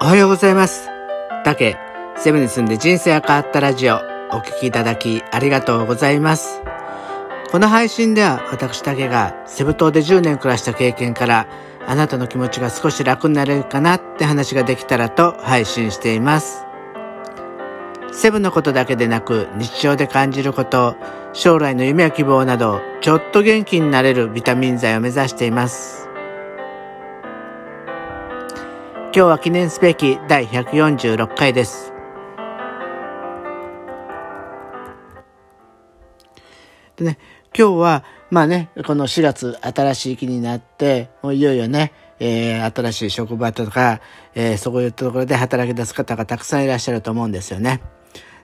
おはようございます。竹、セブンに住んで人生が変わったラジオ、お聞きいただきありがとうございます。この配信では私竹がセブ島で10年暮らした経験からあなたの気持ちが少し楽になれるかなって話ができたらと配信しています。セブンのことだけでなく日常で感じること、将来の夢や希望などちょっと元気になれるビタミン剤を目指しています。今日は記念すべき第146回です。でね、今日は、まあね、この4月新しい期になって、もういよいよね、えー、新しい職場とか、えー、そういうところで働き出す方がたくさんいらっしゃると思うんですよね。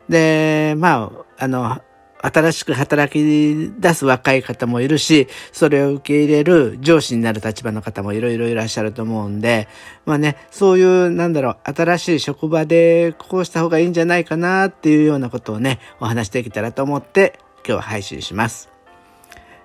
で、まあ、あの、新しく働き出す若い方もいるし、それを受け入れる上司になる立場の方もいろいろいらっしゃると思うんで、まあね、そういう、なんだろう、新しい職場でこうした方がいいんじゃないかなっていうようなことをね、お話できたらと思って、今日は配信します。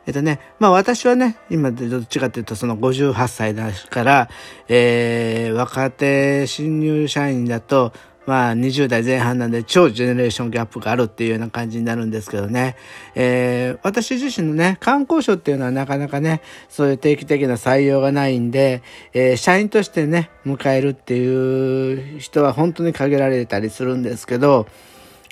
えっとね、まあ私はね、今どっちかというとその58歳だから、えー、若手新入社員だと、まあ20代前半なんで超ジェネレーションギャップがあるっていうような感じになるんですけどね。えー、私自身のね、観光省っていうのはなかなかね、そういう定期的な採用がないんで、えー、社員としてね、迎えるっていう人は本当に限られたりするんですけど、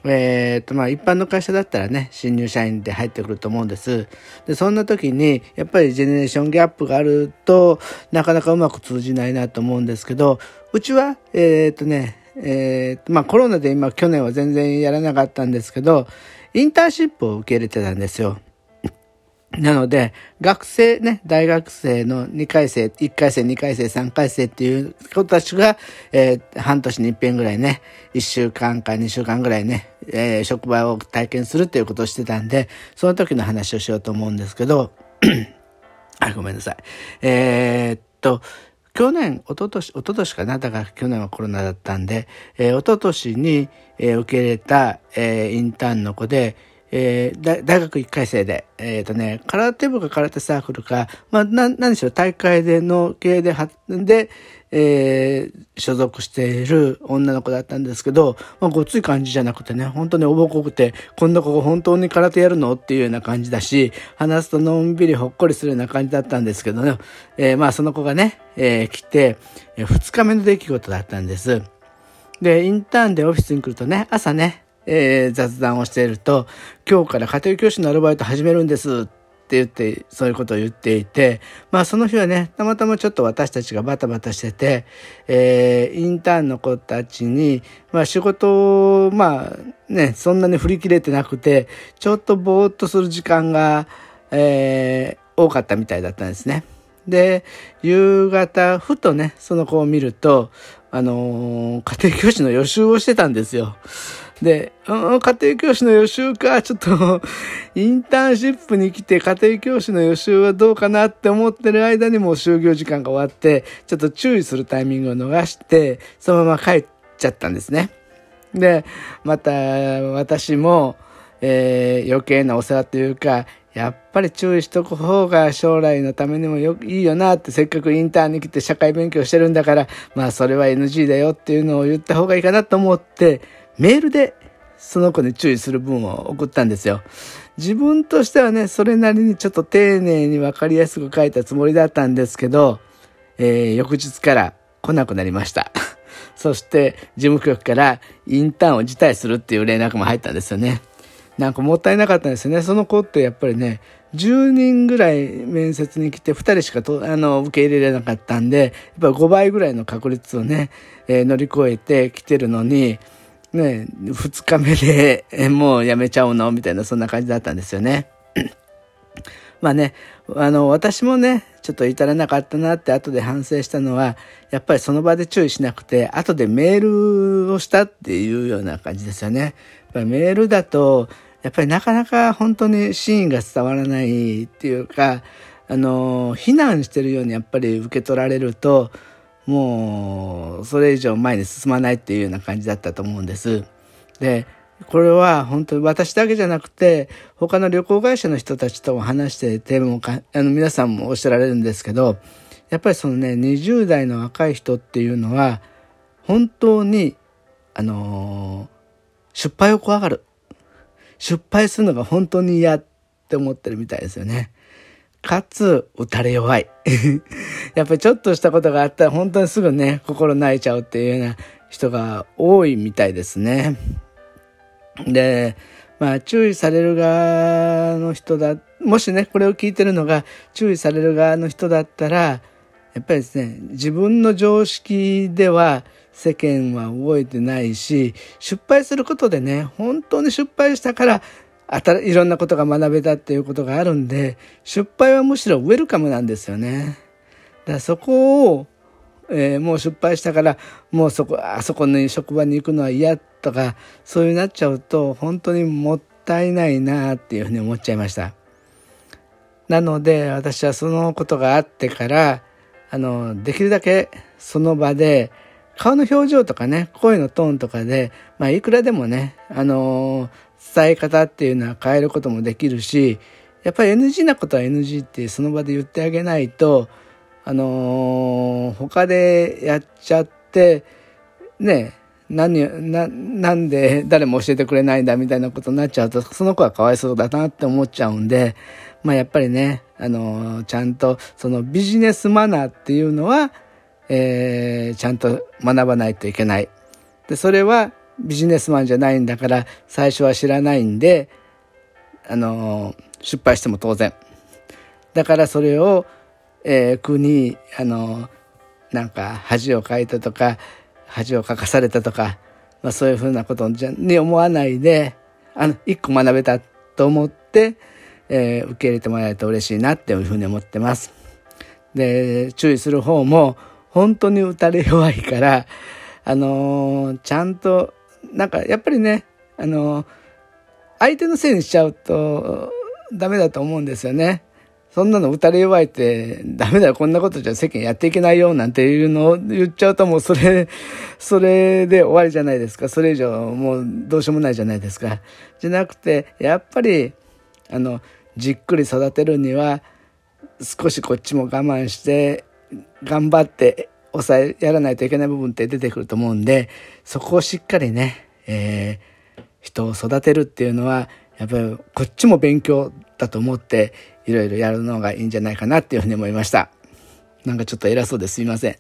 えっ、と、まあ、一般の会社だったらね、新入社員で入ってくると思うんです。で、そんな時に、やっぱりジェネレーションギャップがあると、なかなかうまく通じないなと思うんですけど、うちは、えっ、とね、えー、まあコロナで今去年は全然やらなかったんですけど、インターンシップを受け入れてたんですよ。なので、学生ね、大学生の2回生、1回生、2回生、3回生っていう子たちが、えー、半年に一遍ぐらいね、1週間か2週間ぐらいね、えー、職場を体験するっていうことをしてたんで、その時の話をしようと思うんですけど、あ、ごめんなさい。えー、っと、去年、おととし、おととしかな。だから去年はコロナだったんで、えー、一昨年に、えー、受け入れた、えー、インターンの子で、えー、大学1回生で、えっ、ー、とね、空手部か空手サークルか、まあ、な、何しょう、大会での系で、で、えー、所属している女の子だったんですけど、まあ、ごつい感じじゃなくてね、本当におぼこくて、こんな子が本当に空手やるのっていうような感じだし、話すとのんびりほっこりするような感じだったんですけどね、えー、まあその子がね、えー、来て、えー、2日目の出来事だったんです。で、インターンでオフィスに来るとね、朝ね、えー、雑談をしていると、今日から家庭教師のアルバイト始めるんですって言って、そういうことを言っていて、まあその日はね、たまたまちょっと私たちがバタバタしてて、えー、インターンの子たちに、まあ仕事を、まあね、そんなに振り切れてなくて、ちょっとぼーっとする時間が、えー、多かったみたいだったんですね。で、夕方、ふとね、その子を見ると、あのー、家庭教師の予習をしてたんですよ。で、家庭教師の予習か、ちょっと、インターンシップに来て家庭教師の予習はどうかなって思ってる間にもう就業時間が終わって、ちょっと注意するタイミングを逃して、そのまま帰っちゃったんですね。で、また、私も、えー、余計なお世話というか、やっぱり注意しとく方が将来のためにもよいいよなってせっかくインターンに来て社会勉強してるんだからまあそれは NG だよっていうのを言った方がいいかなと思ってメールでその子に注意する文を送ったんですよ。自分としてはね、それなりにちょっと丁寧にわかりやすく書いたつもりだったんですけど、えー、翌日から来なくなりました。そして事務局からインターンを辞退するっていう連絡も入ったんですよね。なんかもったいなかったんですよね。その子ってやっぱりね、10人ぐらい面接に来て2人しかとあの受け入れられなかったんで、やっぱ5倍ぐらいの確率をね、えー、乗り越えて来てるのに、ね、2日目でもうやめちゃうの？みたいなそんな感じだったんですよね。まあね、あの、私もね、ちょっと至らなかったなって後で反省したのは、やっぱりその場で注意しなくて、後でメールをしたっていうような感じですよね。やっぱメールだと、やっぱりなかなか本当に真意が伝わらないっていうか、あの、非難してるようにやっぱり受け取られると、もうそれ以上前に進まないっていうような感じだったと思うんです。で、これは本当に私だけじゃなくて、他の旅行会社の人たちとも話しててもあの皆さんもおっしゃられるんですけど、やっぱりそのね、20代の若い人っていうのは、本当に、あのー、失敗を怖がる。失敗するのが本当に嫌って思ってるみたいですよね。かつ、打たれ弱い。やっぱりちょっとしたことがあったら本当にすぐね、心泣いちゃうっていうような人が多いみたいですね。で、まあ注意される側の人だ、もしね、これを聞いてるのが注意される側の人だったら、やっぱりですね、自分の常識では世間は動いてないし、失敗することでね、本当に失敗したから、あたいろんなことが学べたっていうことがあるんで、失敗はむしろウェルカムなんですよね。だからそこを、えー、もう失敗したから、もうそこ、あそこに職場に行くのは嫌とか、そういうなっちゃうと、本当にもったいないなっていうふうに思っちゃいました。なので、私はそのことがあってから、あの、できるだけその場で、顔の表情とかね、声のトーンとかで、まあ、いくらでもね、あの伝え方っていうのは変えることもできるし、やっぱり NG なことは NG ってその場で言ってあげないと、あのー、他でやっちゃって、ね、何、な、なんで 誰も教えてくれないんだみたいなことになっちゃうと、その子はかわいそうだなって思っちゃうんで、まあやっぱりね、あのー、ちゃんとそのビジネスマナーっていうのは、えー、ちゃんと学ばないといけない。で、それはビジネスマンじゃないんだから最初は知らないんで、あの、失敗しても当然。だからそれを、えー、句に、あの、なんか恥をかいたとか、恥をかかされたとか、まあそういうふうなことじゃに思わないで、あの、一個学べたと思って、えー、受け入れてもらえると嬉しいなっていうふうに思ってます。で、注意する方も、本当に打たれ弱いから、あのー、ちゃんとなんかやっぱりね、あの、相手のせいにしちゃうとダメだと思うんですよね。そんなの打たれ弱いってダメだよ、こんなことじゃ世間やっていけないよなんていうのを言っちゃうともうそれ、それで終わりじゃないですか。それ以上もうどうしようもないじゃないですか。じゃなくて、やっぱり、あの、じっくり育てるには少しこっちも我慢して頑張って抑え、やらないといけない部分って出てくると思うんで、そこをしっかりね、えー、人を育てるっていうのは、やっぱりこっちも勉強だと思って、いろいろやるのがいいんじゃないかなっていうふうに思いました。なんかちょっと偉そうですいません。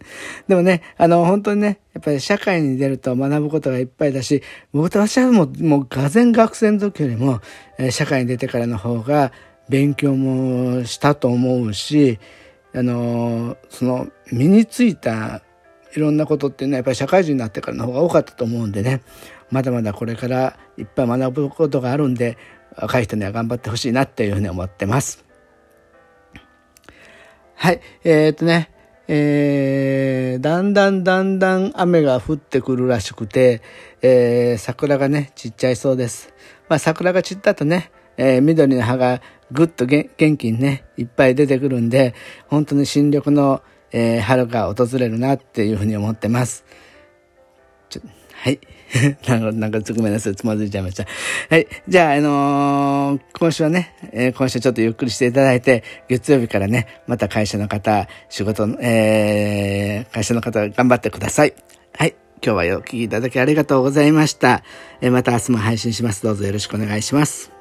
でもね、あの、本当にね、やっぱり社会に出ると学ぶことがいっぱいだし、私はもう、もう、がぜ学生の時よりも、えー、社会に出てからの方が勉強もしたと思うし、あのその身についたいろんなことっていうのはやっぱり社会人になってからの方が多かったと思うんでねまだまだこれからいっぱい学ぶことがあるんで若い人には頑張ってほしいなっていうふうに思ってます。はい、えー、っとね、えー、だんだんだんだん雨が降ってくるらしくて、えー、桜がね、散っちゃいそうです。まあ桜が散ったとね、えー、緑の葉がぐっと元気にね、いっぱい出てくるんで、本当に新緑の、えー、春が訪れるなっていうふうに思ってます。ちょはい。なんか、なんか、ごめんなさい。つまずいちゃいました。はい。じゃあ、あのー、今週はね、えー、今週ちょっとゆっくりしていただいて、月曜日からね、また会社の方、仕事の、えー、会社の方頑張ってください。はい。今日はお聞きいただきありがとうございました。えー、また明日も配信します。どうぞよろしくお願いします。